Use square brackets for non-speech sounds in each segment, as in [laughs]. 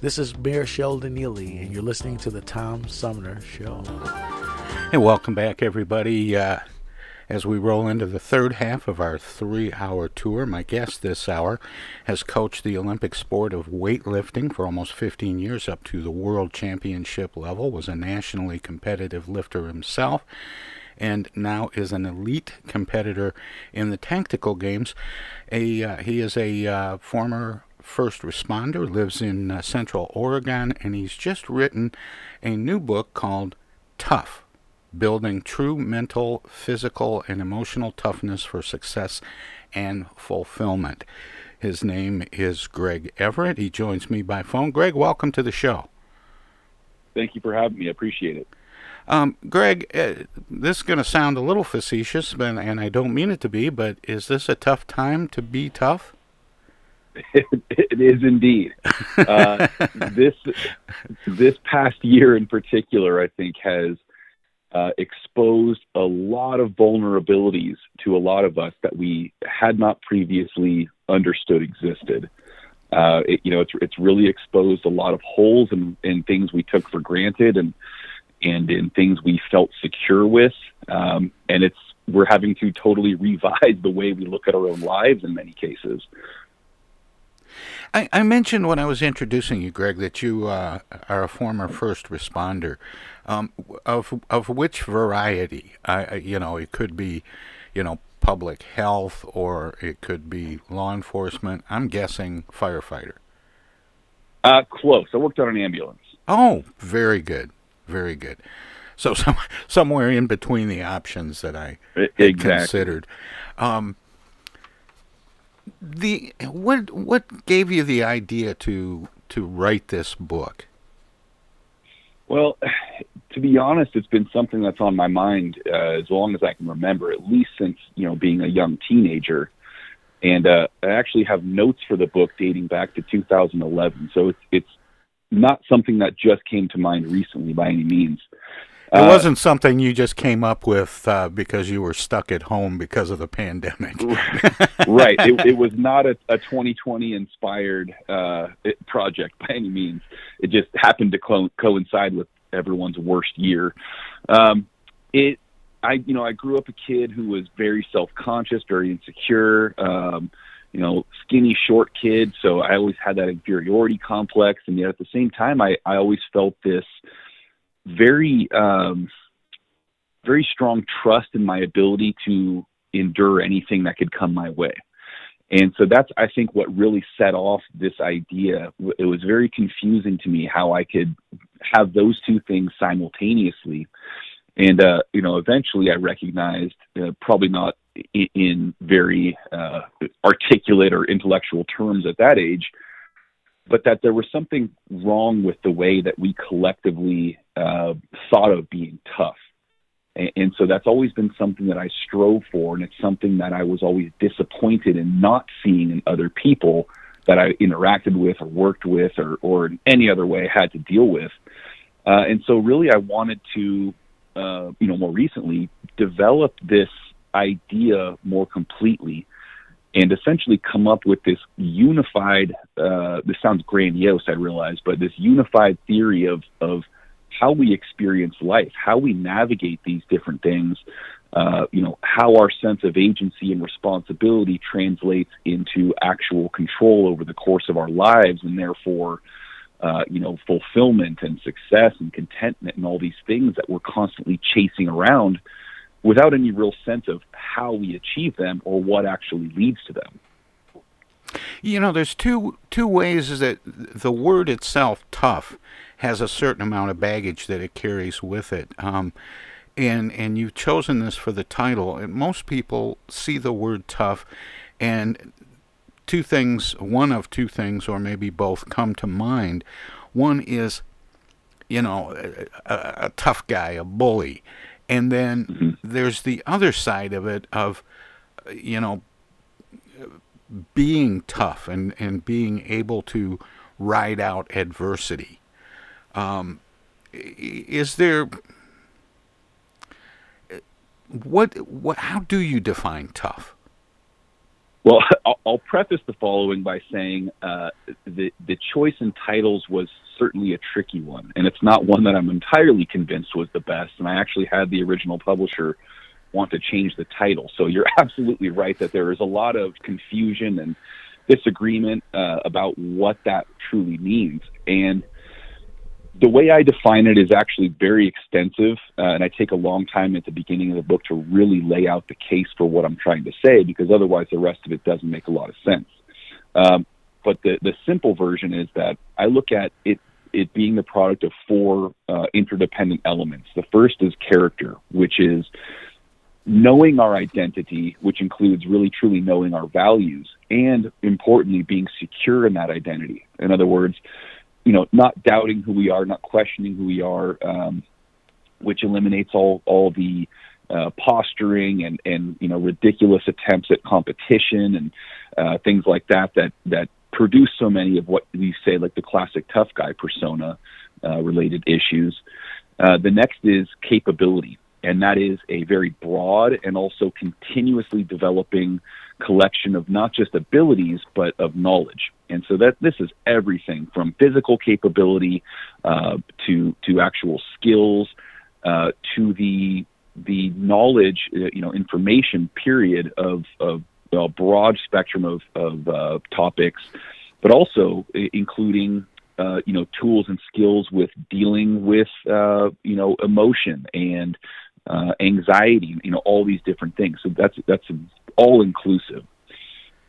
This is Mayor Sheldon Neeley, and you're listening to the Tom Sumner Show. Hey, welcome back, everybody. Uh, as we roll into the third half of our three hour tour, my guest this hour has coached the Olympic sport of weightlifting for almost 15 years up to the world championship level, was a nationally competitive lifter himself, and now is an elite competitor in the tactical games. A, uh, he is a uh, former first responder, lives in uh, Central Oregon, and he's just written a new book called Tough Building True Mental, Physical, and Emotional Toughness for Success and Fulfillment. His name is Greg Everett. He joins me by phone. Greg, welcome to the show. Thank you for having me. I appreciate it. Um, Greg, uh, this is going to sound a little facetious, but, and I don't mean it to be, but is this a tough time to be tough? [laughs] it is indeed. Uh, this this past year in particular, I think, has uh, exposed a lot of vulnerabilities to a lot of us that we had not previously understood existed. Uh, it, you know, it's it's really exposed a lot of holes in, in things we took for granted and and in things we felt secure with. Um, and it's we're having to totally [laughs] revise the way we look at our own lives in many cases. I, I, mentioned when I was introducing you, Greg, that you uh, are a former first responder. Um, of of which variety? I, you know, it could be, you know, public health, or it could be law enforcement. I'm guessing firefighter. Uh, close. I worked on an ambulance. Oh, very good, very good. So [laughs] some, somewhere in between the options that I exactly. considered. Um, the what what gave you the idea to to write this book? Well, [sighs] to be honest, it's been something that's on my mind uh, as long as I can remember, at least since you know being a young teenager. And uh, I actually have notes for the book dating back to 2011, so it's it's not something that just came to mind recently by any means. It wasn't something you just came up with uh, because you were stuck at home because of the pandemic. right. [laughs] It, it, was not a, a 2020 inspired uh, project by any means. It just happened to co- coincide with everyone's worst year. Um, it, I, you know, I grew up a kid who was very self conscious, very insecure. Um, you know, skinny, short kid. So I always had that inferiority complex, and yet at the same time, I, I always felt this very um, very strong trust in my ability to endure anything that could come my way. And so that's I think what really set off this idea. It was very confusing to me how I could have those two things simultaneously. And uh, you know, eventually, I recognized, uh, probably not in, in very uh, articulate or intellectual terms at that age, but that there was something wrong with the way that we collectively uh, thought of being tough. And, and so that's always been something that I strove for, and it's something that I was always disappointed in not seeing in other people that I interacted with or worked with or, or in any other way had to deal with. Uh, and so, really, I wanted to, uh, you know, more recently develop this idea more completely and essentially come up with this unified uh, this sounds grandiose i realize but this unified theory of of how we experience life how we navigate these different things uh, you know how our sense of agency and responsibility translates into actual control over the course of our lives and therefore uh, you know fulfillment and success and contentment and all these things that we're constantly chasing around without any real sense of how we achieve them or what actually leads to them. You know, there's two two ways that the word itself, tough, has a certain amount of baggage that it carries with it. Um, and and you've chosen this for the title. And most people see the word tough, and two things, one of two things, or maybe both, come to mind. One is, you know, a, a, a tough guy, a bully, and then mm-hmm. there's the other side of it of, you know, being tough and, and being able to ride out adversity. Um, is there what what how do you define tough? Well, [laughs] I'll, preface the following by saying uh, the the choice in titles was certainly a tricky one, and it's not one that I'm entirely convinced was the best. And I actually had the original publisher want to change the title. So you're [laughs] absolutely right that there is a lot of confusion and disagreement uh, about what that truly means. And the way I define it is actually very extensive, uh, and I take a long time at the beginning of the book to really lay out the case for what I'm trying to say, because otherwise the rest of it doesn't make a lot of sense. Um, but the the simple version is that I look at it it being the product of four uh, interdependent elements. The first is character, which is knowing our identity, which includes really truly knowing our values, and importantly, being secure in that identity. In other words, you know, not doubting who we are, not questioning who we are, um, which eliminates all all the uh, posturing and and you know ridiculous attempts at competition and uh, things like that that that produce so many of what we say like the classic tough guy persona uh, related issues. Uh, the next is capability, and that is a very broad and also continuously developing collection of not just abilities but of knowledge. And so that this is everything from physical capability uh, to to actual skills uh, to the the knowledge, uh, you know, information period of of a broad spectrum of of uh, topics, but also including uh, you know tools and skills with dealing with uh, you know emotion and uh, anxiety, you know all these different things. So that's that's all inclusive.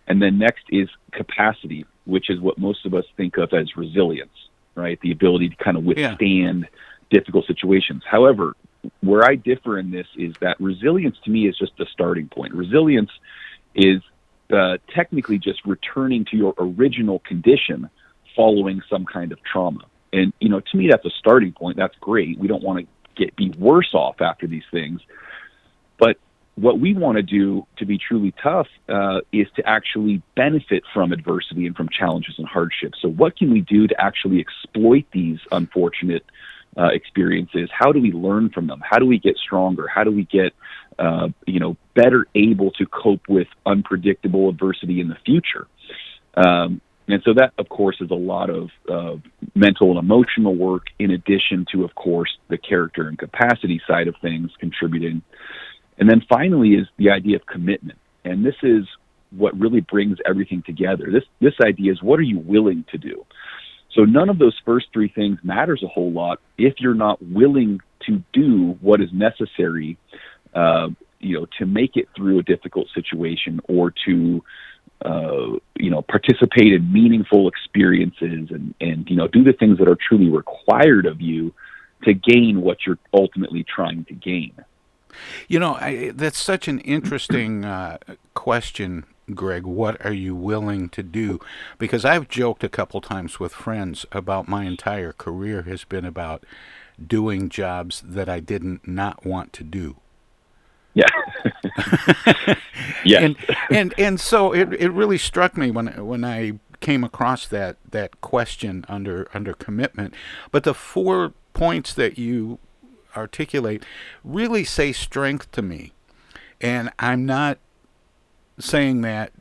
And then next is capacity, which is what most of us think of as resilience, right? The ability to kind of withstand yeah. difficult situations. However, where I differ in this is that resilience to me is just a starting point. Resilience is uh, technically just returning to your original condition following some kind of trauma. And you know, to me, that's a starting point. That's great. We don't want to get be worse off after these things, but what we want to do to be truly tough uh, is to actually benefit from adversity and from challenges and hardships. So, what can we do to actually exploit these unfortunate uh, experiences? How do we learn from them? How do we get stronger? How do we get, uh, you know, better able to cope with unpredictable adversity in the future? Um, and so that, of course, is a lot of uh, mental and emotional work, in addition to, of course, the character and capacity side of things contributing and then finally is the idea of commitment. And this is what really brings everything together. This this idea is what are you willing to do? So none of those first three things matters a whole lot if you're not willing to do what is necessary, uh, you know, to make it through a difficult situation or to, uh, you know, participate in meaningful experiences and and you know do the things that are truly required of you to gain what you're ultimately trying to gain. You know, I, that's such an interesting uh, question, Greg. What are you willing to do? Because I've joked a couple times with friends about my entire career has been about doing jobs that I didn't not want to do. Yeah. [laughs] yeah. And, and and so it it really struck me when when I came across that that question under under commitment. But the four points that you articulate really say strength to me. And I'm not saying that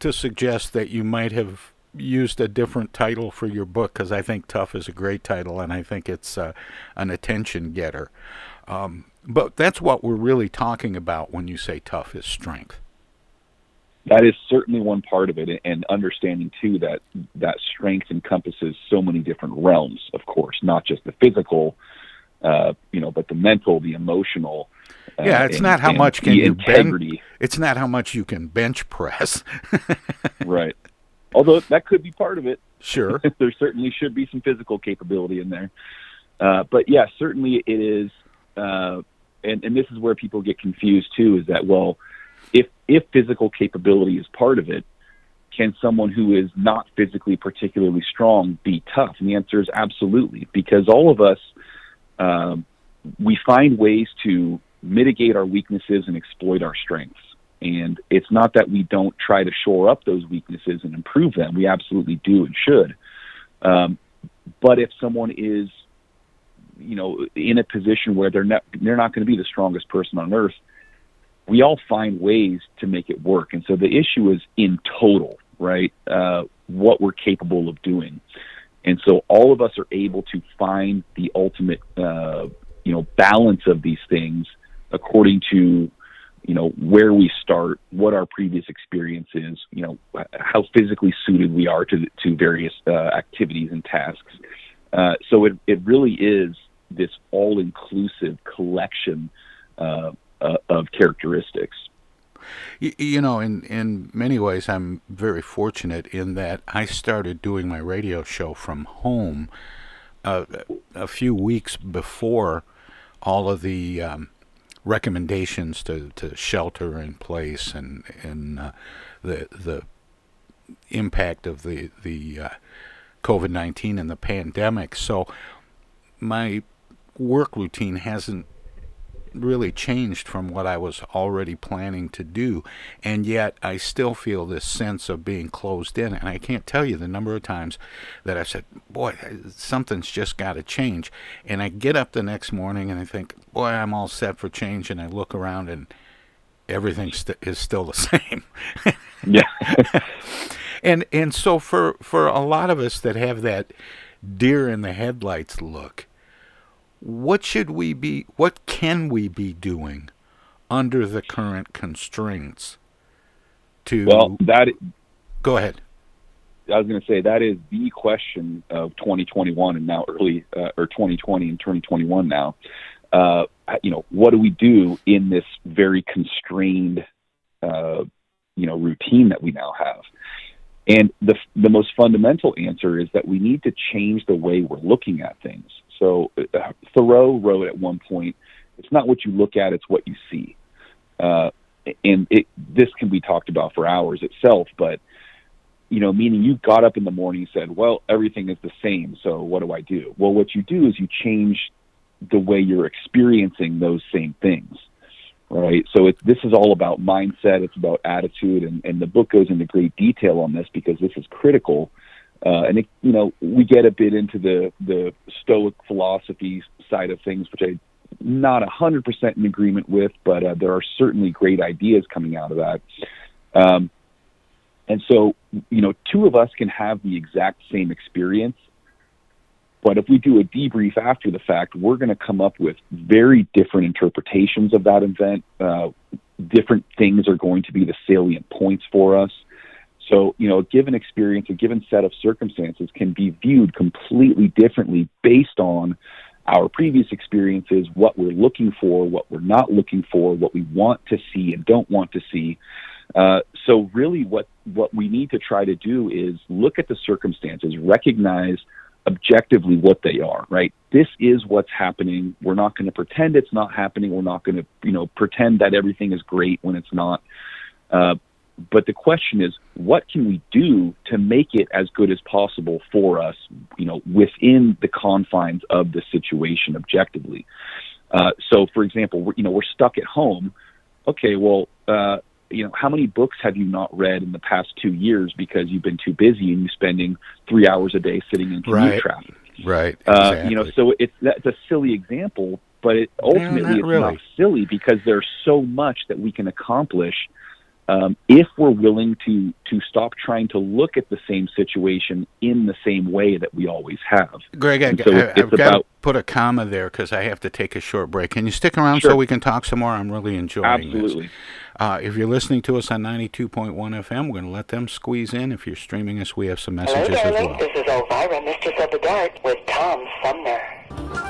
to suggest that you might have used a different title for your book because I think Tough is a great title and I think it's uh, an attention getter. Um, but that's what we're really talking about when you say tough is strength. That is certainly one part of it, and understanding too that that strength encompasses so many different realms. Of course, not just the physical, uh, you know, but the mental, the emotional. Uh, yeah, it's and, not how much can you integrity. bench. It's not how much you can bench press. [laughs] right. Although that could be part of it. Sure. [laughs] there certainly should be some physical capability in there. Uh, but yeah, certainly it is. Uh, and, and this is where people get confused too. Is that well, if if physical capability is part of it, can someone who is not physically particularly strong be tough? And the answer is absolutely, because all of us um, we find ways to mitigate our weaknesses and exploit our strengths. And it's not that we don't try to shore up those weaknesses and improve them. We absolutely do and should. Um, but if someone is, you know, in a position where they're not they're not going to be the strongest person on earth, we all find ways to make it work. And so the issue is in total, right? Uh, what we're capable of doing. And so all of us are able to find the ultimate, uh, you know, balance of these things according to you know where we start, what our previous experience is, you know how physically suited we are to to various uh, activities and tasks. Uh, so it it really is this all inclusive collection uh, uh, of characteristics. You, you know, in in many ways, I'm very fortunate in that I started doing my radio show from home uh, a few weeks before all of the um, recommendations to, to shelter in place and and uh, the the impact of the the uh, COVID nineteen and the pandemic. So my work routine hasn't really changed from what I was already planning to do, and yet I still feel this sense of being closed in. And I can't tell you the number of times that I said, "Boy, something's just got to change." And I get up the next morning and I think, "Boy, I'm all set for change." And I look around and everything st- is still the [laughs] same. yeah. [laughs] and and so for for a lot of us that have that deer in the headlights look what should we be what can we be doing under the current constraints to well that go ahead. I was going to say that is the question of 2021 and now early uh, or 2020 and 2021 now. Uh, you know what do we do in this very constrained uh, you know routine that we now have? And the the most fundamental answer is that we need to change the way we're looking at things so uh, Thoreau wrote at one point, "It's not what you look at; it's what you see." Uh, and it, this can be talked about for hours itself, but you know, meaning you got up in the morning and said, "Well, everything is the same, so what do I do?" Well, what you do is you change the way you're experiencing those same things, right? So this is all about mindset, it's about attitude, and, and the book goes into great detail on this because this is critical uh, and it, you know, we get a bit into the the Stoic philosophy side of things, which I'm not hundred percent in agreement with, but uh, there are certainly great ideas coming out of that. Um, and so, you know, two of us can have the exact same experience, but if we do a debrief after the fact, we're going to come up with very different interpretations of that event. Uh, different things are going to be the salient points for us. So, you know, a given experience, a given set of circumstances can be viewed completely differently based on our previous experiences, what we're looking for, what we're not looking for, what we want to see and don't want to see. Uh, so, really, what what we need to try to do is look at the circumstances, recognize objectively what they are, right? This is what's happening. We're not going to pretend it's not happening. We're not going to, you know, pretend that everything is great when it's not. Uh, but the question is, what can we do to make it as good as possible for us, you know, within the confines of the situation objectively? Uh, so, for example, we're, you know, we're stuck at home. Okay, well, uh, you know, how many books have you not read in the past two years because you've been too busy and you're spending three hours a day sitting in commute right. traffic? Right. Uh, you know, so it's that's a silly example, but it ultimately not it's really. not silly because there's so much that we can accomplish um, if we're willing to to stop trying to look at the same situation in the same way that we always have. Greg, I, And so I, it's I've got to about put a comma there because I have to take a short break. Can you stick around Sure. so we can talk some more? I'm really enjoying Absolutely. this. Uh, if you're listening to us on 92.1 FM, we're going to let them squeeze in. If you're streaming us, we have some Hello, messages as well. This is Elvira, Mistress of the Dark, with Tom Sumner.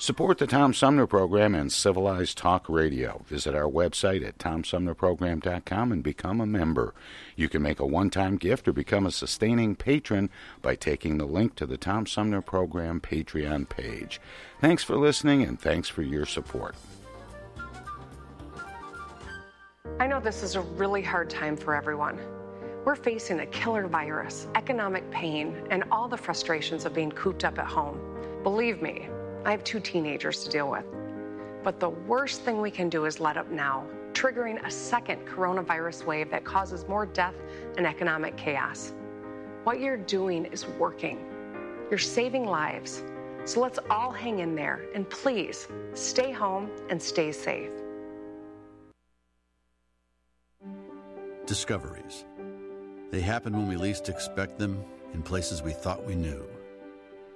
Support the Tom Sumner Program and Civilized Talk Radio. Visit our website at TomSumnerProgram.com and become a member. You can make a one time gift or become a sustaining patron by taking the link to the Tom Sumner Program Patreon page. Thanks for listening and thanks for your support. I know this is a really hard time for everyone. We're facing a killer virus, economic pain, and all the frustrations of being cooped up at home. Believe me, I have two teenagers to deal with. But the worst thing we can do is let up now, triggering a second coronavirus wave that causes more death and economic chaos. What you're doing is working. You're saving lives. So let's all hang in there and please stay home and stay safe. Discoveries. They happen when we least expect them in places we thought we knew.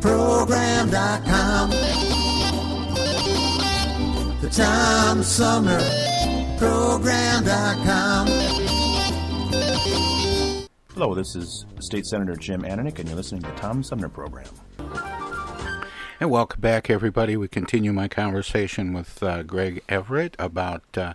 Program.com. The Tom Sumner TheTomSumnerProgram.com. Hello, this is State Senator Jim Ananich, and you're listening to the Tom Sumner Program. And welcome back, everybody. We continue my conversation with uh, Greg Everett about uh,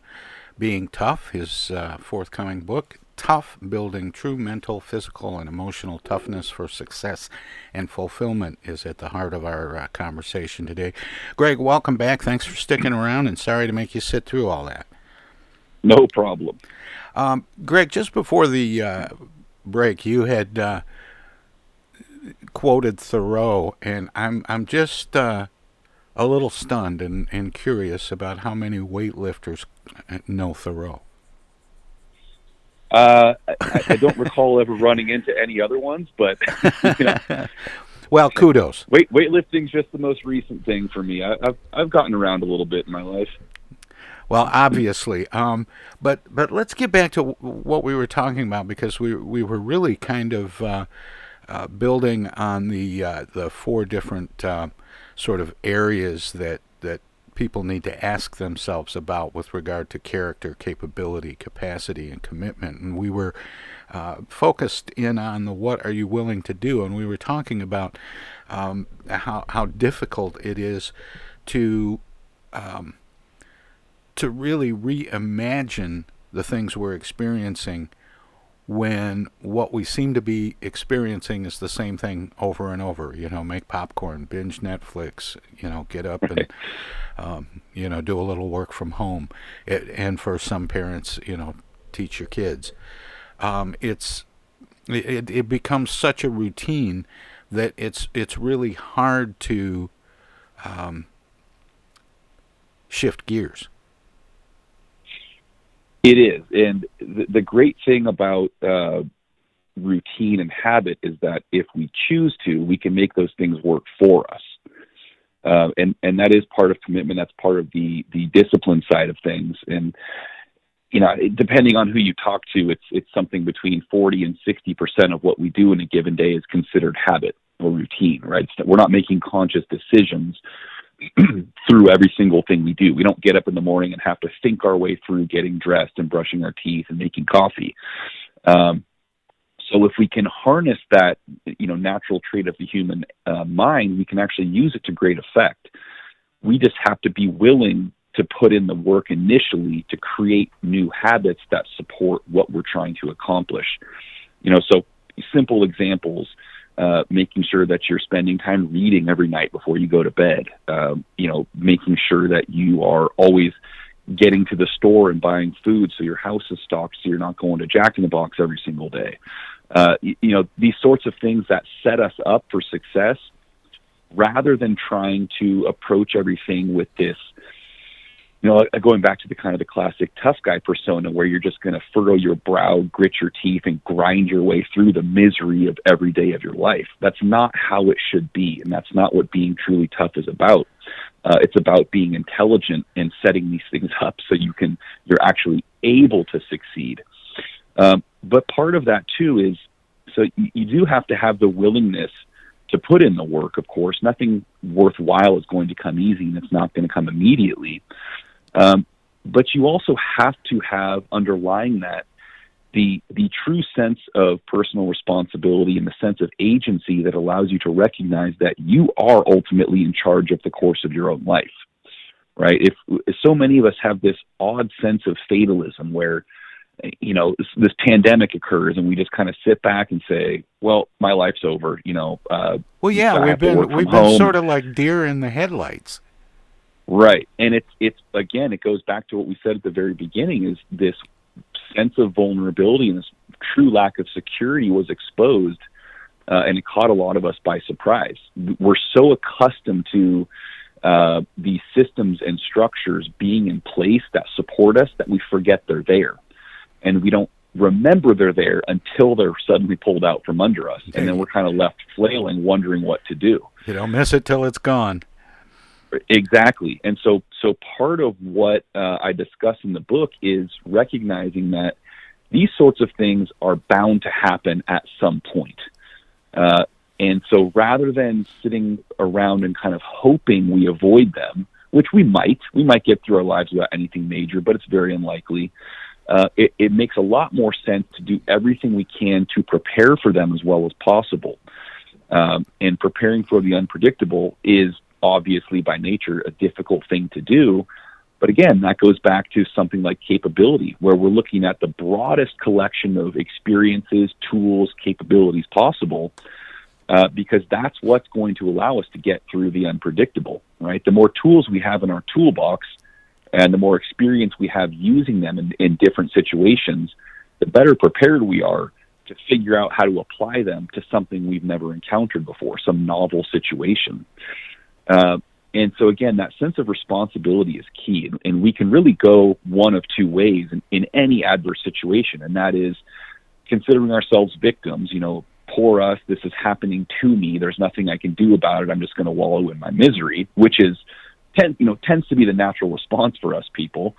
being tough, his uh, forthcoming book, Tough Building True Mental, Physical, and Emotional Toughness for Success and Fulfillment is at the heart of our uh, conversation today. Greg, welcome back. Thanks for sticking around, and sorry to make you sit through all that. No problem. Um, Greg, just before the uh, break, you had uh, quoted Thoreau, and I'm I'm just uh, a little stunned and, and curious about how many weightlifters know Thoreau. Uh, I, I, don't recall ever running into any other ones, but [laughs] you know. [laughs] well, kudos. Weight weightlifting's just the most recent thing for me. I, have I've gotten around a little bit in my life. Well, obviously, um, but but let's get back to what we were talking about because we we were really kind of uh, uh, building on the uh, the four different uh, sort of areas that that people need to ask themselves about with regard to character, capability, capacity, and commitment. And we were uh, focused in on the what are you willing to do, and we were talking about um, how how difficult it is to um, to really reimagine the things we're experiencing when what we seem to be experiencing is the same thing over and over. You know, make popcorn, binge Netflix, you know, get up and, um, you know, do a little work from home. It, and for some parents, you know, teach your kids. Um, it's it, it becomes such a routine that it's it's really hard to um, shift gears. It is, and the, the great thing about uh, routine and habit is that if we choose to, we can make those things work for us. Uh, and and that is part of commitment. That's part of the the discipline side of things. And you know, depending on who you talk to, it's it's something between forty and sixty percent of what we do in a given day is considered habit or routine. Right? We're not making conscious decisions [clears throat] through every single thing we do. We don't get up in the morning and have to think our way through getting dressed and brushing our teeth and making coffee. Um, so if we can harness that, you know, natural trait of the human uh, mind, we can actually use it to great effect. We just have to be willing to put in the work initially to create new habits that support what we're trying to accomplish. You know, so simple examples uh, making sure that you're spending time reading every night before you go to bed. Um, you know, making sure that you are always getting to the store and buying food so your house is stocked so you're not going to Jack in the Box every single day. Uh, you, you know, these sorts of things that set us up for success rather than trying to approach everything with this you know, going back to the kind of the classic tough guy persona where you're just going to furrow your brow, grit your teeth, and grind your way through the misery of every day of your life. That's not how it should be, and that's not what being truly tough is about. Uh, it's about being intelligent and setting these things up so you can you're actually able to succeed. Um, but part of that too is so you, do have to have the willingness to put in the work. Of course, nothing worthwhile is going to come easy, and it's not going to come immediately. Um, but you also have to have underlying that the the true sense of personal responsibility and the sense of agency that allows you to recognize that you are ultimately in charge of the course of your own life right if, if so many of us have this odd sense of fatalism where you know this, this pandemic occurs and we just kind of sit back and say well my life's over you know uh, well yeah we've been we've been home. sort of like deer in the headlights Right. And it's it's again it goes back to what we said at the very beginning is this sense of vulnerability and this true lack of security was exposed uh, and it caught a lot of us by surprise. We're so accustomed to uh, these systems and structures being in place that support us that we forget they're there. And we don't remember they're there until they're suddenly pulled out from under us. And then we're kind of left flailing, wondering what to do. You don't miss it till it's gone. Exactly. And so, so part of what uh, I discuss in the book is recognizing that these sorts of things are bound to happen at some point. Uh, and so rather than sitting around and kind of hoping we avoid them, which we might. We might get through our lives without anything major, but it's very unlikely. Uh, it, it makes a lot more sense to do everything we can to prepare for them as well as possible. Um, and preparing for the unpredictable is obviously by nature a difficult thing to do. But again, that goes back to something like capability, where we're looking at the broadest collection of experiences, tools, capabilities possible, uh, because that's what's going to allow us to get through the unpredictable, right? The more tools we have in our toolbox and the more experience we have using them in, in different situations, the better prepared we are to figure out how to apply them to something we've never encountered before, some novel situation. Uh, and so again, that sense of responsibility is key, and, and we can really go one of two ways in, in any adverse situation, and that is considering ourselves victims. You know, poor us, this is happening to me. There's nothing I can do about it. I'm just going to wallow in my misery, which is, tend, you know, tends to be the natural response for us people.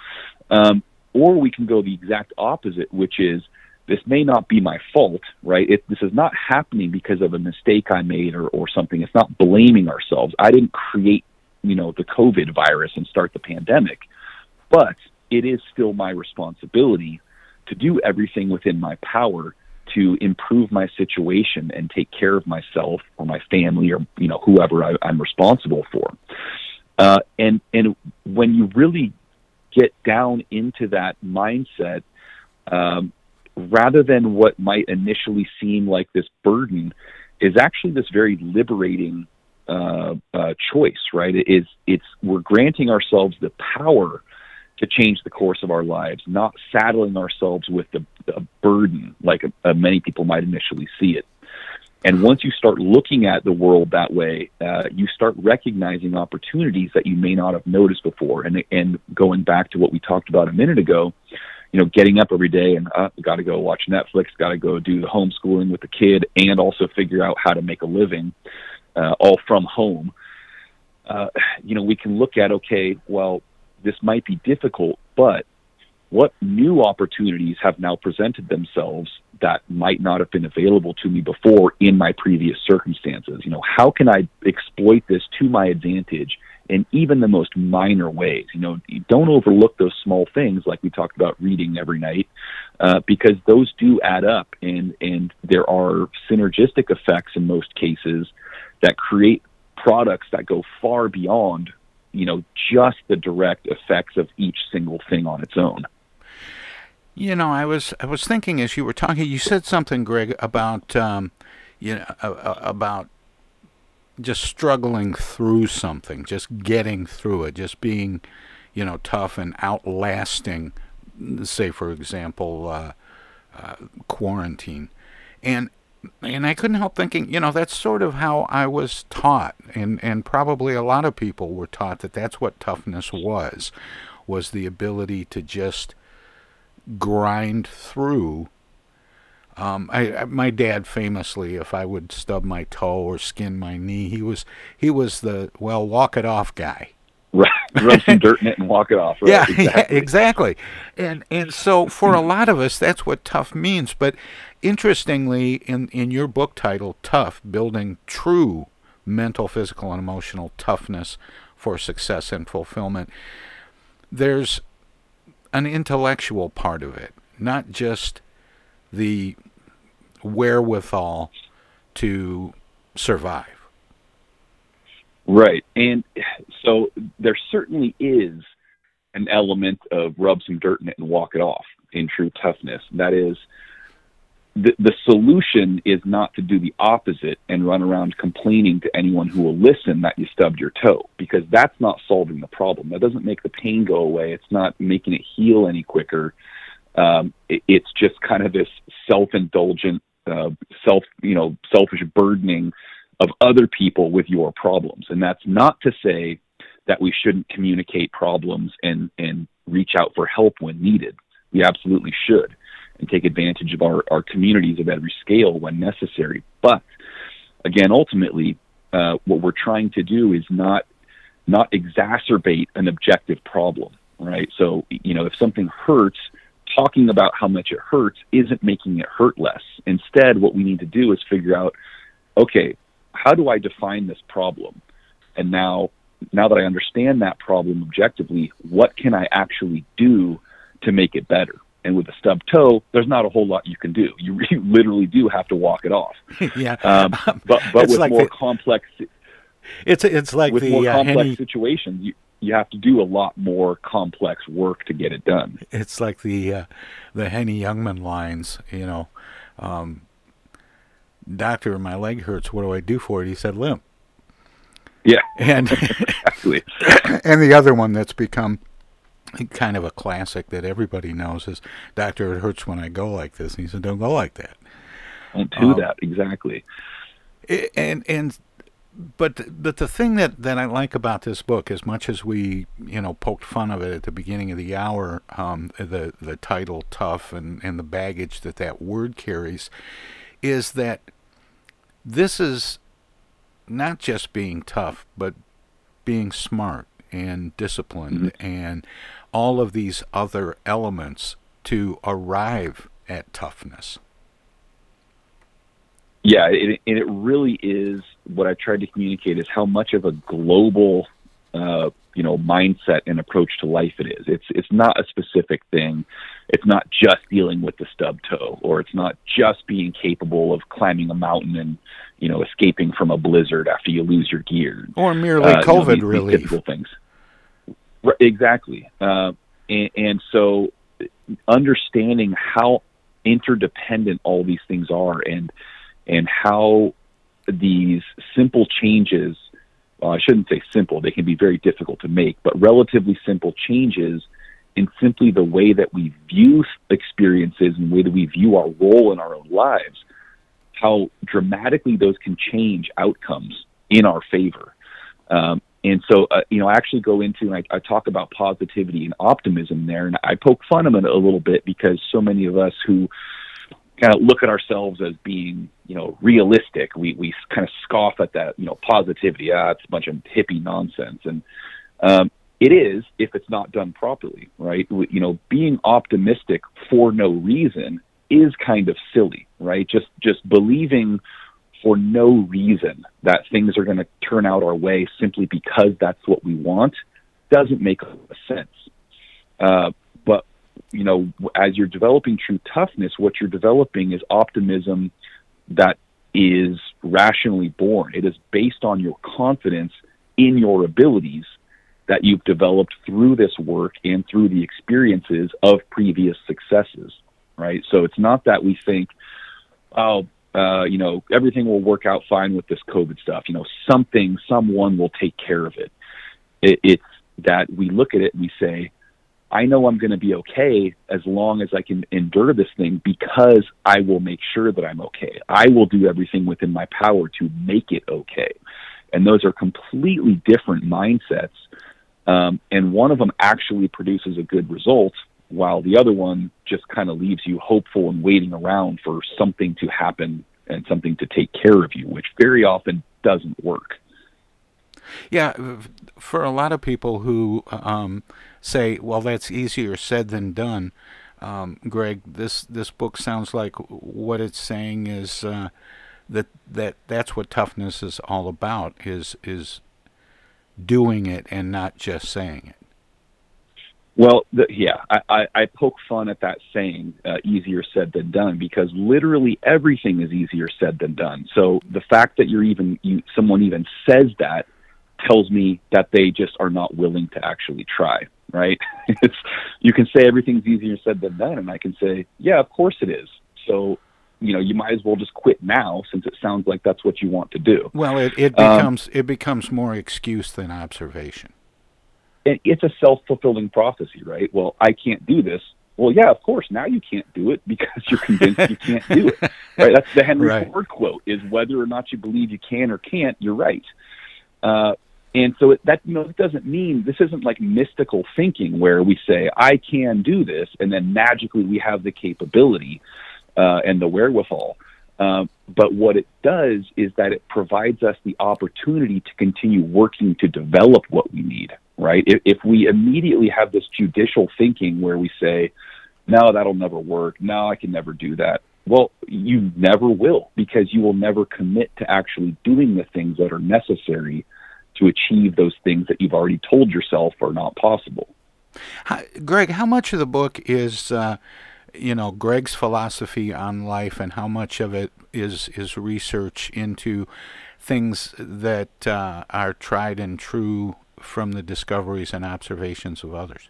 Um, or we can go the exact opposite, which is this may not be my fault, right? It, this is not happening because of a mistake I made or, or something. It's not blaming ourselves. I didn't create, you know, the COVID virus and start the pandemic, but it is still my responsibility to do everything within my power to improve my situation and take care of myself or my family or you know whoever I, am responsible for. Uh, and and when you really get down into that mindset, um, rather than what might initially seem like this burden, is actually this very liberating uh, uh, choice. Right? It is it's we're granting ourselves the power to change the course of our lives, not saddling ourselves with the, the burden like uh, many people might initially see it. And once you start looking at the world that way, uh, you start recognizing opportunities that you may not have noticed before. And and going back to what we talked about a minute ago, you know, getting up every day and uh, got to go watch Netflix, got to go do the homeschooling with the kid, and also figure out how to make a living, uh, all from home. Uh, you know, we can look at okay, well, this might be difficult, but what new opportunities have now presented themselves that might not have been available to me before in my previous circumstances? You know, how can I exploit this to my advantage in even the most minor ways? You know, don't overlook those small things like we talked about reading every night, uh, because those do add up, and and there are synergistic effects in most cases that create products that go far beyond you know just the direct effects of each single thing on its own. You know, I was I was thinking as you were talking, you said something, Greg, about um, you know about just struggling through something, just getting through it, just being, you know, tough and outlasting, say for example, uh, uh, quarantine, and and I couldn't help thinking, you know, that's sort of how I was taught, and and probably a lot of people were taught that that's what toughness was, was the ability to just grind through. Um, I, I, my dad famously, if I would stub my toe or skin my knee, he was he was the well walk it off guy. Right, rub some dirt in it and walk it off. Right? [laughs] Yeah, exactly. yeah, exactly. And and so for a lot of us, that's what tough means. But interestingly, in in your book title, "Tough: Building True Mental, Physical, and Emotional Toughness for Success and Fulfillment," there's an intellectual part of it, not just the wherewithal to survive. Right. And so there certainly is an element of rub some dirt in it and walk it off in true toughness. That is, the, the solution is not to do the opposite and run around complaining to anyone who will listen that you stubbed your toe, because that's not solving the problem. That doesn't make the pain go away. It's not making it heal any quicker. Um, it, it's just kind of this self-indulgent, uh, self, you know, selfish burdening of other people with your problems. And that's not to say that we shouldn't communicate problems and, and reach out for help when needed. We absolutely should and take advantage of our, our communities of every scale when necessary. But again, ultimately, uh, what we're trying to do is not not exacerbate an objective problem, right? So, you know, if something hurts, talking about how much it hurts isn't making it hurt less. Instead, what we need to do is figure out, okay, how do I define this problem? And now now that I understand that problem objectively, what can I actually do to make it better? And with a stub toe, there's not a whole lot you can do. You, [laughs] you literally do have to walk it off. [laughs] yeah. Um, but but It's with like more the- complex It's it's like with the more uh, complex Henny, situations, you you have to do a lot more complex work to get it done. it's like the uh, the Henny Youngman lines. You know, um, doctor, my leg hurts. What do I do for it? He said, limp. Yeah, and [laughs] exactly. and the other one that's become kind of a classic that everybody knows is doctor it hurts when i go like this. And he said don't go like that. Don't do Um, that exactly. And and but but the thing that that I like about this book, as much as we you know poked fun of it at the beginning of the hour, um, the the title tough and and the baggage that that word carries, is that this is not just being tough, but being smart and disciplined and all of these other elements to arrive at toughness. Yeah, it, and it really is what I tried to communicate is how much of a global, uh, you know, mindset and approach to life it is. It's it's not a specific thing. It's not just dealing with the stub toe, or it's not just being capable of climbing a mountain and you know escaping from a blizzard after you lose your gear, Or merely Uh, you know, COVID these- relief. things. Right, exactly. Uh, and, and so understanding how interdependent all these things are and and how these simple changes well, I shouldn't say simple, they can be very difficult to make, but relatively simple changes in simply the way that we view experiences and the way that we view our role in our own lives, how dramatically those can change outcomes in our favor. Um, and so, uh, you know, I actually go into and I, I talk about positivity and optimism there, and I poke fun of it a little bit because so many of us who kind of look at ourselves as being, you know, realistic, we we kind of scoff at that, you know, positivity. Ah, it's a bunch of hippie nonsense, and um, it is if it's not done properly, right? You know, being optimistic for no reason is kind of silly, right? Just just believing for no reason that things are going to turn out our way simply because that's what we want doesn't make sense. Uh, but you know, as you're developing true toughness, what you're developing is optimism that is rationally born. It is based on your confidence in your abilities that you've developed through this work and through the experiences of previous successes, right? So it's not that we think, oh, uh, you know, everything will work out fine with this COVID stuff. You know, something, someone will take care of it. it it's that we look at it and we say, I know I'm going to be okay as long as I can endure this thing because I will make sure that I'm okay. I will do everything within my power to make it okay. And those are completely different mindsets. Um, and one of them actually produces a good result, while the other one just kind of leaves you hopeful and waiting around for something to happen and something to take care of you, which very often doesn't work. Yeah, for a lot of people who um, say, "Well, that's easier said than done," um, Greg, this this book sounds like what it's saying is uh, that that that's what toughness is all about is is doing it and not just saying it. Well, the, yeah, I, I, I poke fun at that saying, uh, easier said than done, because literally everything is easier said than done. So the fact that you're even, you, someone even says that tells me that they just are not willing to actually try, right? [laughs] it's, you can say everything's easier said than done, and I can say, yeah, of course it is. So, you know, you might as well just quit now since it sounds like that's what you want to do. Well, it, it Um, becomes it becomes more excuse than observation. It- it's a self fulfilling prophecy, right? Well, I can't do this. Well, yeah, of course. Now you can't do it because you're convinced you can't do it. [laughs] Right? That's the Henry Right. Ford quote: "Is whether or not you believe you can or can't, you're right." Uh, and so it, that you know it doesn't mean this isn't like mystical thinking where we say I can do this and then magically we have the capability uh, and the wherewithal. Um, but what it does is that it provides us the opportunity to continue working to develop what we need, right? If, if we immediately have this judicial thinking where we say, no, that'll never work. No, I can never do that. Well, you never will because you will never commit to actually doing the things that are necessary to achieve those things that you've already told yourself are not possible. How, Greg, how much of the book is, uh, you know, Greg's philosophy on life, and how much of it is is research into things that uh, are tried and true from the discoveries and observations of others?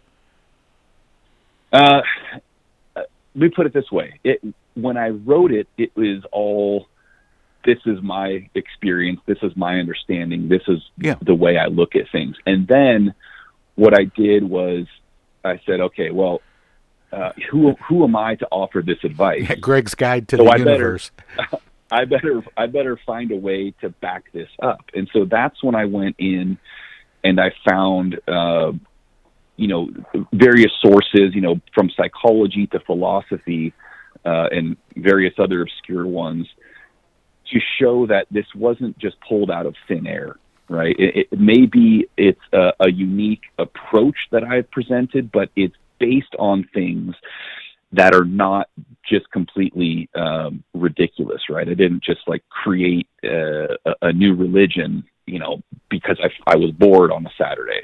Uh, let me put it this way: it, when I wrote it, it was all this is my experience, this is my understanding, this is yeah. the way I look at things. And then what I did was I said, okay, well, uh, who who am I to offer this advice? Yeah, Greg's guide to so the I universe. Better, [laughs] I better I better find a way to back this up. And so that's when I went in and I found uh, you know various sources, you know, from psychology to philosophy uh, and various other obscure ones to show that this wasn't just pulled out of thin air, right? It, it maybe it's a, a unique approach that I've presented, but it's based on things that are not just completely um, ridiculous, right? I didn't just like create uh, a, a new religion, you know, because I, I was bored on a Saturday.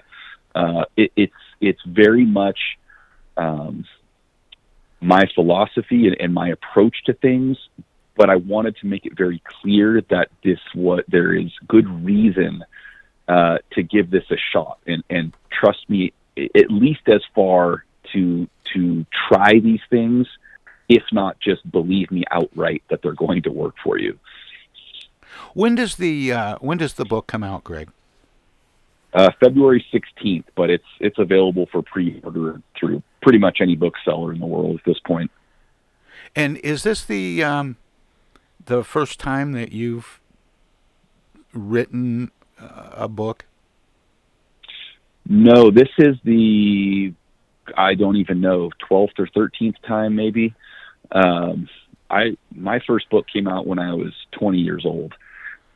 Uh, it, it's it's very much um, my philosophy and, and my approach to things, but I wanted to make it very clear that this what there is good reason uh, to give this a shot, and and trust me, at least as far to to try these things, if not just believe me outright that they're going to work for you. When does the uh, when does the book come out, Greg? Uh, February sixteenth, but it's it's available for pre-order through pretty much any bookseller in the world at this point. And is this the um, the first time that you've written uh, a book? No, this is the I don't even know twelfth or thirteenth time maybe. Um, I my first book came out when I was twenty years old,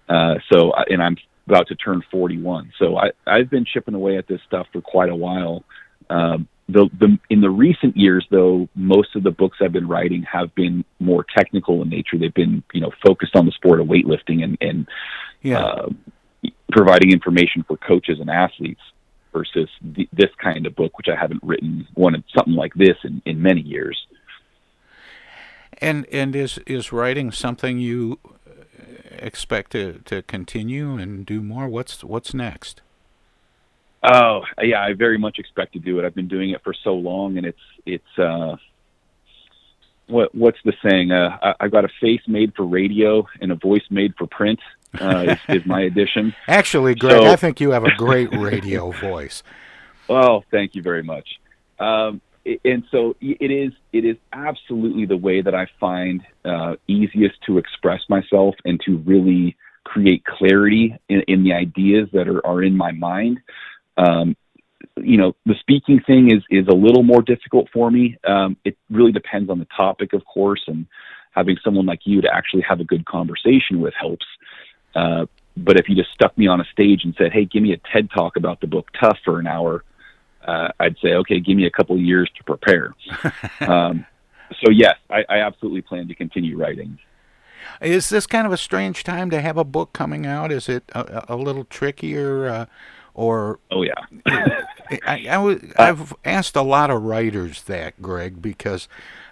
uh, so and I'm about to turn forty one. So I I've been chipping away at this stuff for quite a while. Um, the, the in the recent years, though, most of the books I've been writing have been more technical in nature. They've been, you know, focused on the sport of weightlifting and, and yeah. uh, providing information for coaches and athletes versus the, this kind of book, which I haven't written one something like this in, in many years. And and is is writing something you expect to, to continue and do more? What's what's next? Oh yeah, I very much expect to do it. I've been doing it for so long, and it's it's uh, what what's the saying? Uh, I, I've got a face made for radio and a voice made for print. Uh, is, is my [laughs] addition. Actually, Greg, So- I think you have a great radio voice. Well, [laughs] thank you very much. Um, and so it is. It is absolutely the way that I find uh, easiest to express myself and to really create clarity in, in the ideas that are, are in my mind. Um, you know, the speaking thing is is a little more difficult for me. Um, it really depends on the topic, of course, and having someone like you to actually have a good conversation with helps. Uh, but if you just stuck me on a stage and said, "Hey, give me a TED talk about the book Tough for an hour," uh, I'd say, "Okay, give me a couple of years to prepare." [laughs] um, so yes, I, I absolutely plan to continue writing. Is this kind of a strange time to have a book coming out? Is it a, a little trickier, uh, or? Oh yeah. I, I was, I've asked a lot of writers that, Greg, because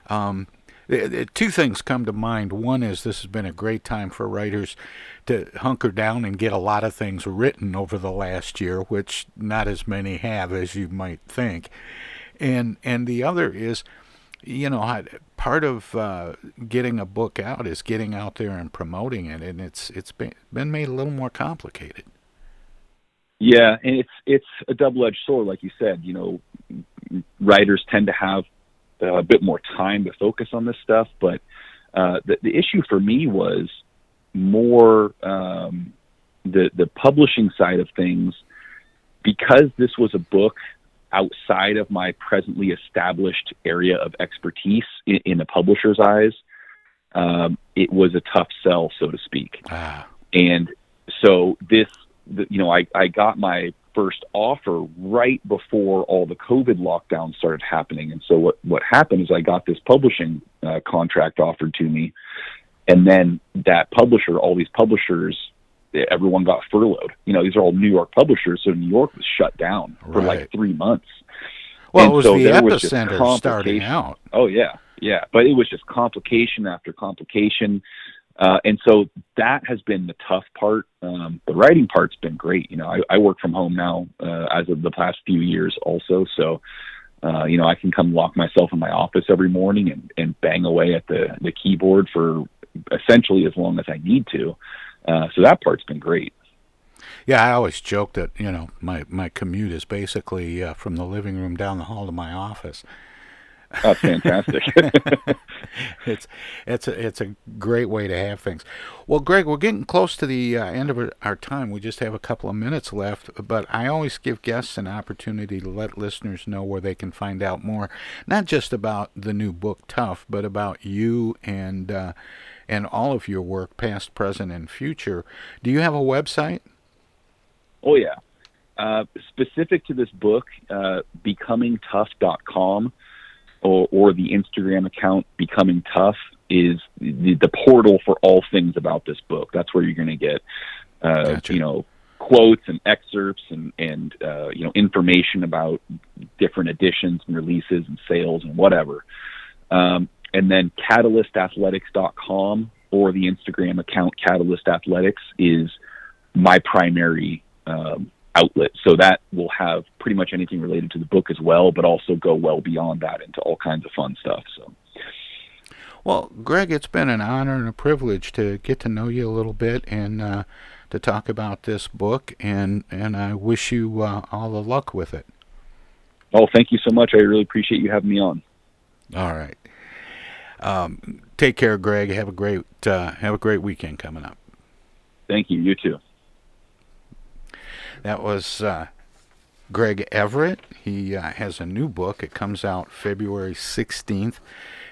um, two things come to mind. One is this has been a great time for writers to hunker down and get a lot of things written over the last year, which not as many have as you might think. And and the other is, you know, part of uh, getting a book out is getting out there and promoting it, and it's it's been been made a little more complicated. Yeah, and it's it's a double edged sword, like you said. You know, writers tend to have uh, a bit more time to focus on this stuff, but uh, the the issue for me was more um, the the publishing side of things because this was a book outside of my presently established area of expertise in, in the publisher's eyes. Um, it was a tough sell, so to speak. Ah. And so this, the, you know, I, I got my first offer right before all the COVID lockdowns started happening. And so what, what happened is I got this publishing uh, contract offered to me. And then that publisher, all these publishers everyone got furloughed. You know, these are all New York publishers, so New York was shut down for Right. like three months. Well, And it was so the there was epicenter starting out. Oh yeah, yeah, but it was just complication after complication, uh, and so that has been the tough part. Um, the writing part's been great. You know, I, I work from home now uh, as of the past few years, also. So, uh, you know, I can come lock myself in my office every morning and, and bang away at the the keyboard for essentially as long as I need to. Uh, so that part's been great. Yeah, I always joke that you know my my commute is basically uh, from the living room down the hall to my office. That's fantastic. [laughs] [laughs] it's it's a it's a great way to have things. Well, Greg, we're getting close to the uh, end of our- time. We just have a couple of minutes left, but I always give guests an opportunity to let listeners know where they can find out more, not just about the new book Tough, but about you and uh, and all of your work, past, present, and future. Do you have a website? Oh yeah. Uh, specific to this book, uh, becomingtough.com or, or the Instagram account Becoming Tough is the, the portal for all things about this book. That's where you're going to get, uh, you know, quotes and excerpts and, and uh, you know, information about different editions and releases and sales and whatever. Um, and then catalystathletics.com or the Instagram account Catalyst Athletics is my primary um, outlet. So that will have pretty much anything related to the book as well, but also go well beyond that into all kinds of fun stuff. So Well, Greg, it's been an honor and a privilege to get to know you a little bit and uh, to talk about this book, and and I wish you uh, all the luck with it. oh, thank you so much. I really appreciate you having me on. All right. Um, take care, Greg. Have a great uh, have a great weekend coming up. Thank you. You too. That was uh, Greg Everett. He uh, has a new book. It comes out February 16th.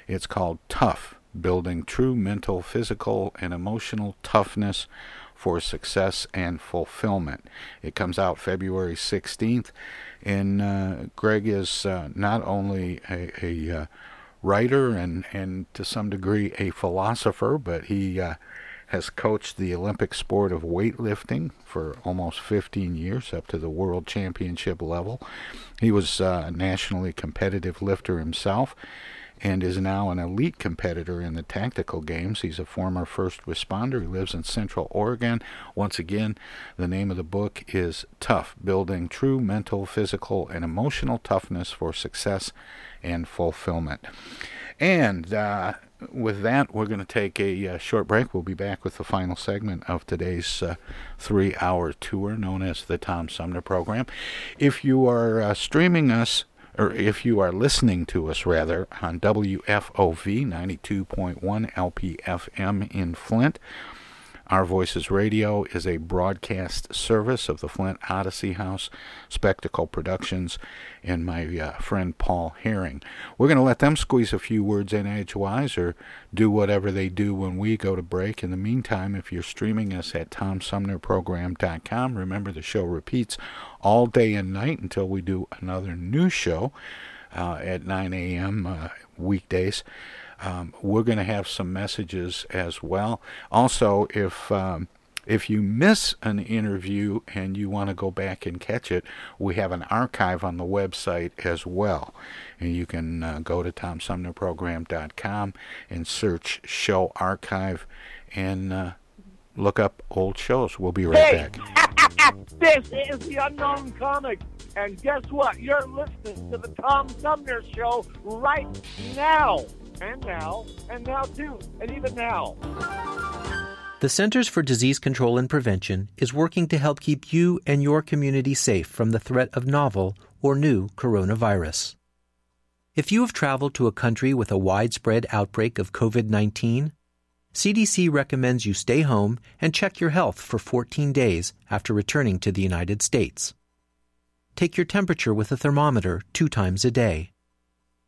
It's called Tough Building True Mental, Physical, and Emotional Toughness for Success and Fulfillment. It comes out February 16th. And uh, Greg is uh, not only a, a uh, writer and, and to some degree a philosopher, but he uh, has coached the Olympic sport of weightlifting for almost 15 years up to the world championship level. He was uh, a nationally competitive lifter himself and is now an elite competitor in the tactical games. He's a former first responder. He lives in Central Oregon. Once again, the name of the book is Tough Building True Mental, Physical, and Emotional Toughness for Success and Fulfillment. And uh, with that, we're going to take a uh, short break. We'll be back with the final segment of today's uh, three hour tour known as the Tom Sumner Program. If you are uh, streaming us, or if you are listening to us rather, on WFOV 92.1 LPFM in Flint, our Voices Radio is a broadcast service of the Flint Odyssey House, Spectacle Productions, and my uh, friend Paul Herring. We're going to let them squeeze a few words in edgewise or do whatever they do when we go to break. In the meantime, if you're streaming us at TomSumnerProgram.com, remember the show repeats all day and night until we do another new show uh, at 9 a.m. Uh, weekdays. Um, we're going to have some messages as well. Also, if um, if you miss an interview and you want to go back and catch it, we have an archive on the website as well. And you can uh, go to TomSumnerProgram.com and search Show Archive and uh, look up old shows. We'll be right Hey! back. [laughs] this is the Unknown Comic, and guess what? You're listening to the Tom Sumner Show right now, and now, and now too, and even now. The Centers for Disease Control and Prevention is working to help keep you and your community safe from the threat of novel or new coronavirus. If you have traveled to a country with a widespread outbreak of COVID 19, CDC recommends you stay home and check your health for 14 days after returning to the United States. Take your temperature with a thermometer two times a day.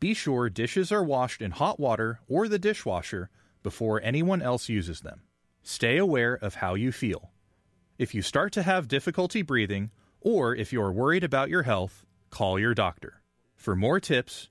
Be sure dishes are washed in hot water or the dishwasher before anyone else uses them. Stay aware of how you feel. If you start to have difficulty breathing, or if you are worried about your health, call your doctor. For more tips,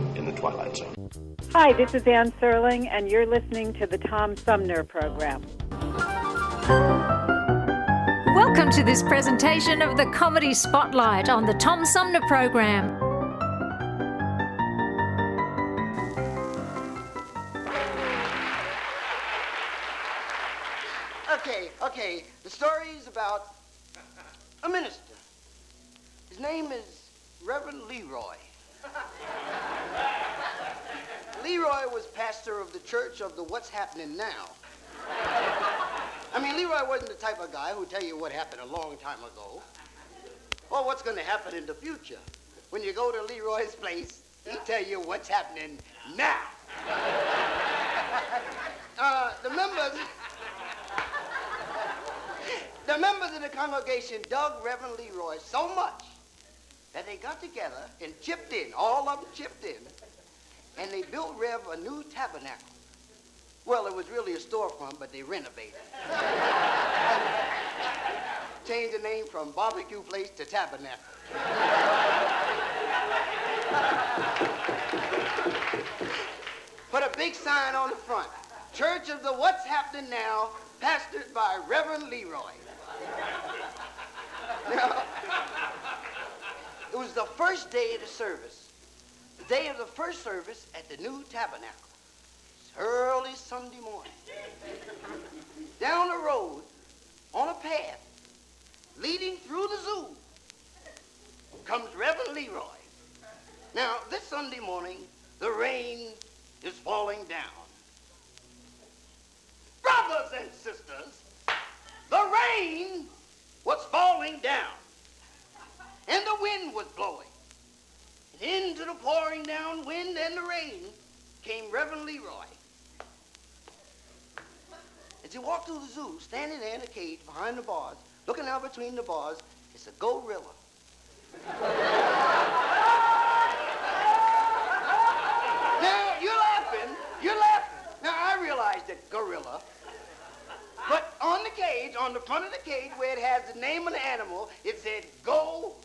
In the Twilight Zone. Hi, this is Anne Serling, and you're listening to the Tom Sumner Program. Welcome to this presentation of the Comedy Spotlight on the Tom Sumner Program. Okay, okay. The story's about a minister. His name is Reverend Leroy. Leroy was pastor of the church of the What's Happening Now. I mean, Leroy wasn't the type of guy who'd tell you what happened a long time ago or what's going to happen in the future. When you go to Leroy's place, he'd tell you what's happening now. [laughs] uh, the members, [laughs] the members of the congregation dug Reverend Leroy so much that they got together and chipped in, all of them chipped in, and they built Rev a new tabernacle. Well, it was really a storefront, but they renovated. [laughs] Changed the name from barbecue place to tabernacle. Put a big sign on the front. Church of the What's Happening Now, pastored by Reverend Leroy. Now, it was the first day of the service. The day of the first service at the new tabernacle. Early Sunday morning. Down the road, on a path leading through the zoo, comes Reverend Leroy. Now, this Sunday morning, the rain is falling down. Brothers and sisters, the rain was falling down, and the wind was blowing. And into the pouring down wind and the rain came Reverend Leroy. As he walked through the zoo, standing there in a cage behind the bars, looking out between the bars, it's a gorilla. now, you're laughing. You're laughing. Now, I realize that gorilla. But on the cage, on the front of the cage, where it has the name of the animal, it said. G-O,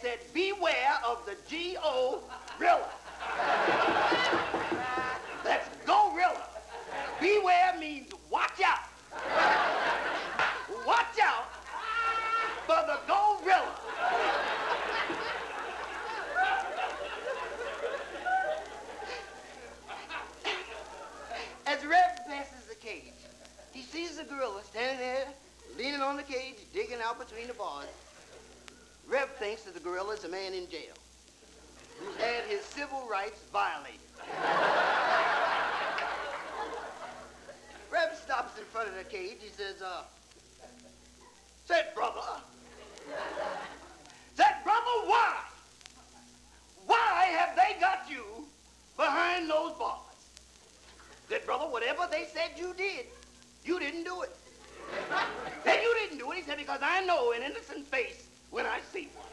said beware of the G-O-Rilla. That's Go-Rilla. Beware means watch out. Watch out for the Go-Rilla. As Rev passes the cage, he sees the gorilla standing there, leaning on the cage, digging out between the bars. Rev thinks that the gorilla is a man in jail who's had his civil rights violated. Rev stops in front of the cage. He says, uh, said, brother, said, brother, why? Why have they got you behind those bars? Said, brother, whatever they said you did, you didn't do it. said, you didn't do it. He said, because I know an innocent face when I see one.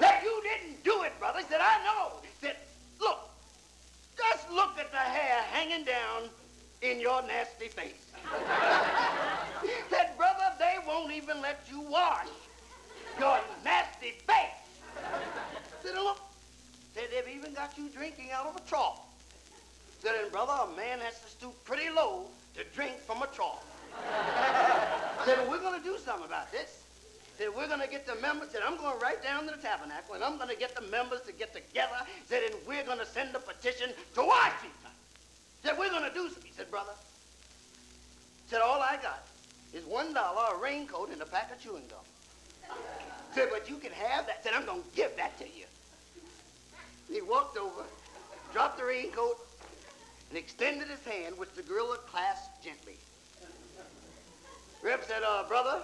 that you didn't do it, brother. He said, I know. Said, look, just look at the hair hanging down in your nasty face. said, brother, they won't even let you wash your nasty face. said, look, said, they've even got you drinking out of a trough. Said, and brother, a man has to stoop pretty low to drink from a trough. [laughs] said, we're going to do something about this. Said, we're going to get the members, said, I'm going right down to the tabernacle, and I'm going to get the members to get together, said, and we're going to send a petition to Washington. Said, we're going to do something. He said, brother, said, all I got is one dollar, a raincoat, and a pack of chewing gum. [laughs] Said, but you can have that. Said, I'm going to give that to you. He walked over, dropped the raincoat, and extended his hand, which the gorilla clasped gently. Reb said, uh, brother,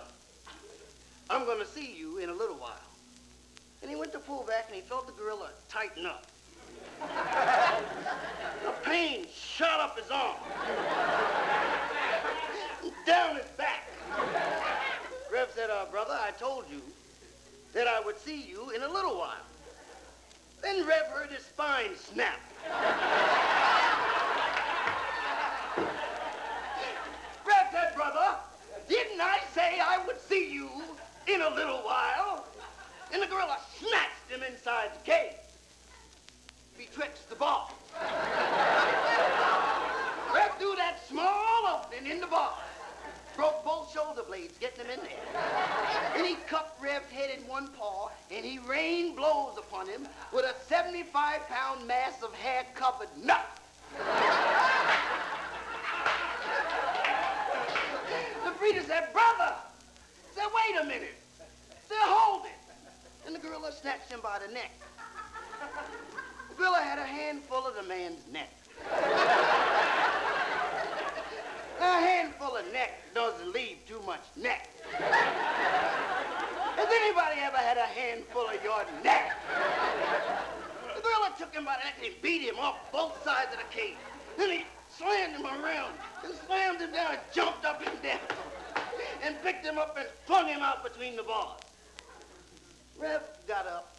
I'm going to see you in a little while. And he went to pull back, and he felt the gorilla tighten up. the pain shot up his arm, down his back. Reb said, uh, brother, I told you that I would see you in a little while. Then Rev heard his spine snap. Rev said, brother, didn't I say I would see you in a little while? And the gorilla snatched him inside the cage, betwixt the bars. Rev threw that small opening in the bars, broke both shoulder blades getting him in there. Then he cupped Rev's head in one paw, and he rained blows upon him with a 75-pound mass of hair-covered nut. the breeder said, brother, said, wait a minute. Said, hold it. And the gorilla snatched him by the neck. The gorilla had a handful of the man's neck. a handful of neck doesn't leave too much neck. Has anybody ever had a handful of your neck? The gorilla took him by the neck and he beat him off both sides of the cage. Then he slammed him around and slammed him down and jumped up and down and picked him up and flung him out between the bars. Rev got up.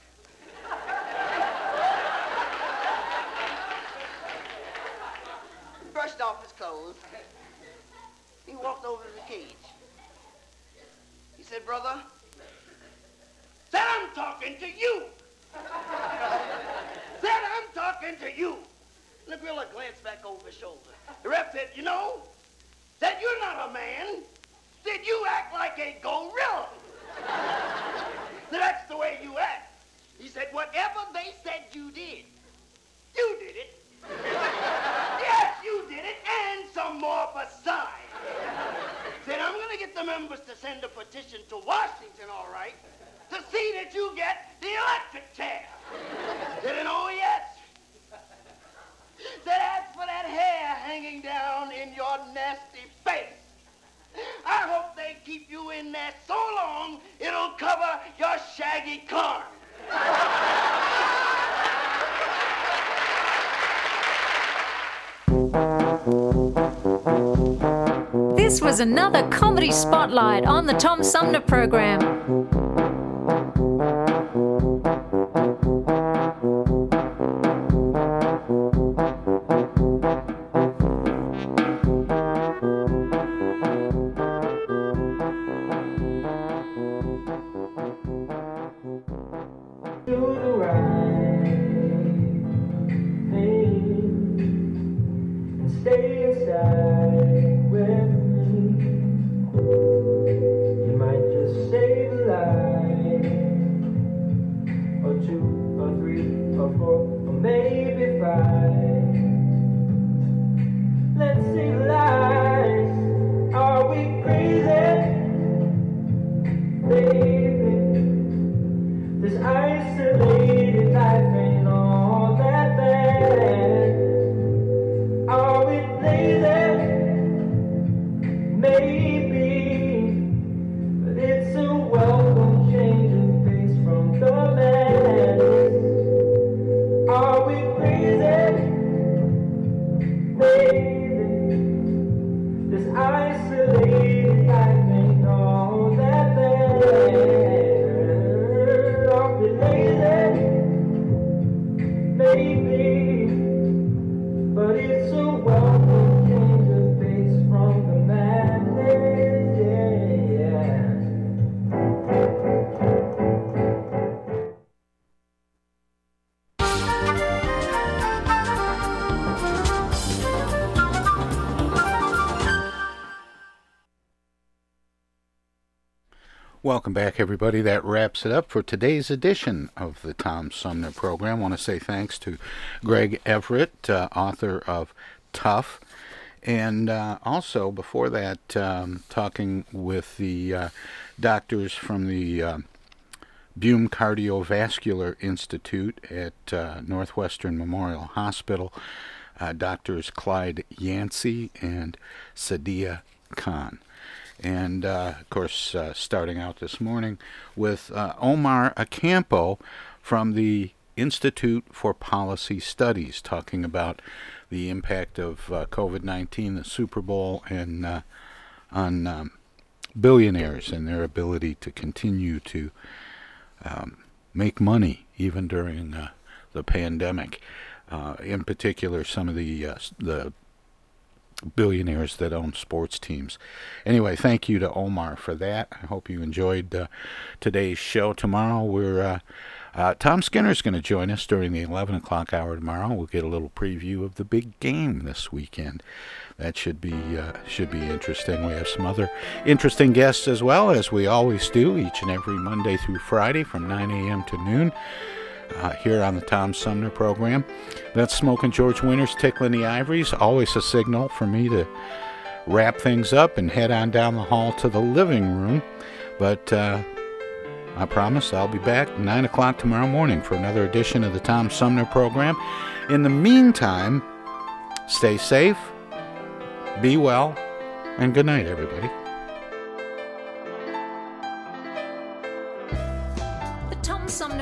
brushed off his clothes. He walked over to the cage. He said, brother, said I'm talking to you. said I'm talking to you. And the gorilla glanced back over his shoulder. The rep said, you know, said you're not a man. Said you act like a gorilla. said that's the way you act. He said whatever they said you did, you did it. yes, you did it, and some more besides. Then I'm going to get the members to send a petition to Washington, all right, to see that you get the electric chair. Did an oh yes? That as for that hair hanging down in your nasty face, I hope they keep you in there so long it'll cover your shaggy. This was another comedy spotlight on the Tom Sumner program. Welcome back, everybody. That wraps it up for today's edition of the Tom Sumner program. I want to say thanks to Greg Everett, uh, author of Tough. And uh, also, before that, um, talking with the uh, doctors from the uh, Bluhm Cardiovascular Institute at uh, Northwestern Memorial Hospital, uh, doctors Clyde Yancy and Sadiya Khan. And uh, of course, uh, starting out this morning with uh, Omar Ocampo from the Institute for Policy Studies, talking about the impact of uh, COVID 19, the Super Bowl, and uh, on um, billionaires and their ability to continue to um, make money even during uh, the pandemic. in particular, some of the the billionaires that own sports teams. Anyway, thank you to Omar for that. I hope you enjoyed uh, today's show. Tomorrow, we're uh, uh, Tom Skinner's going to join us during the 11 o'clock hour tomorrow. We'll get a little preview of the big game this weekend. That should be uh, should be interesting. We have some other interesting guests as well as we always do each and every Monday through Friday from 9 a.m. to noon uh, here on the Tom Sumner program. That's Smoking George Winters, Tickling the Ivories. Always a signal for me to wrap things up and head on down the hall to the living room. But uh, I promise I'll be back 9 o'clock tomorrow morning for another edition of the Tom Sumner program. In the meantime, stay safe, be well, and good night, everybody.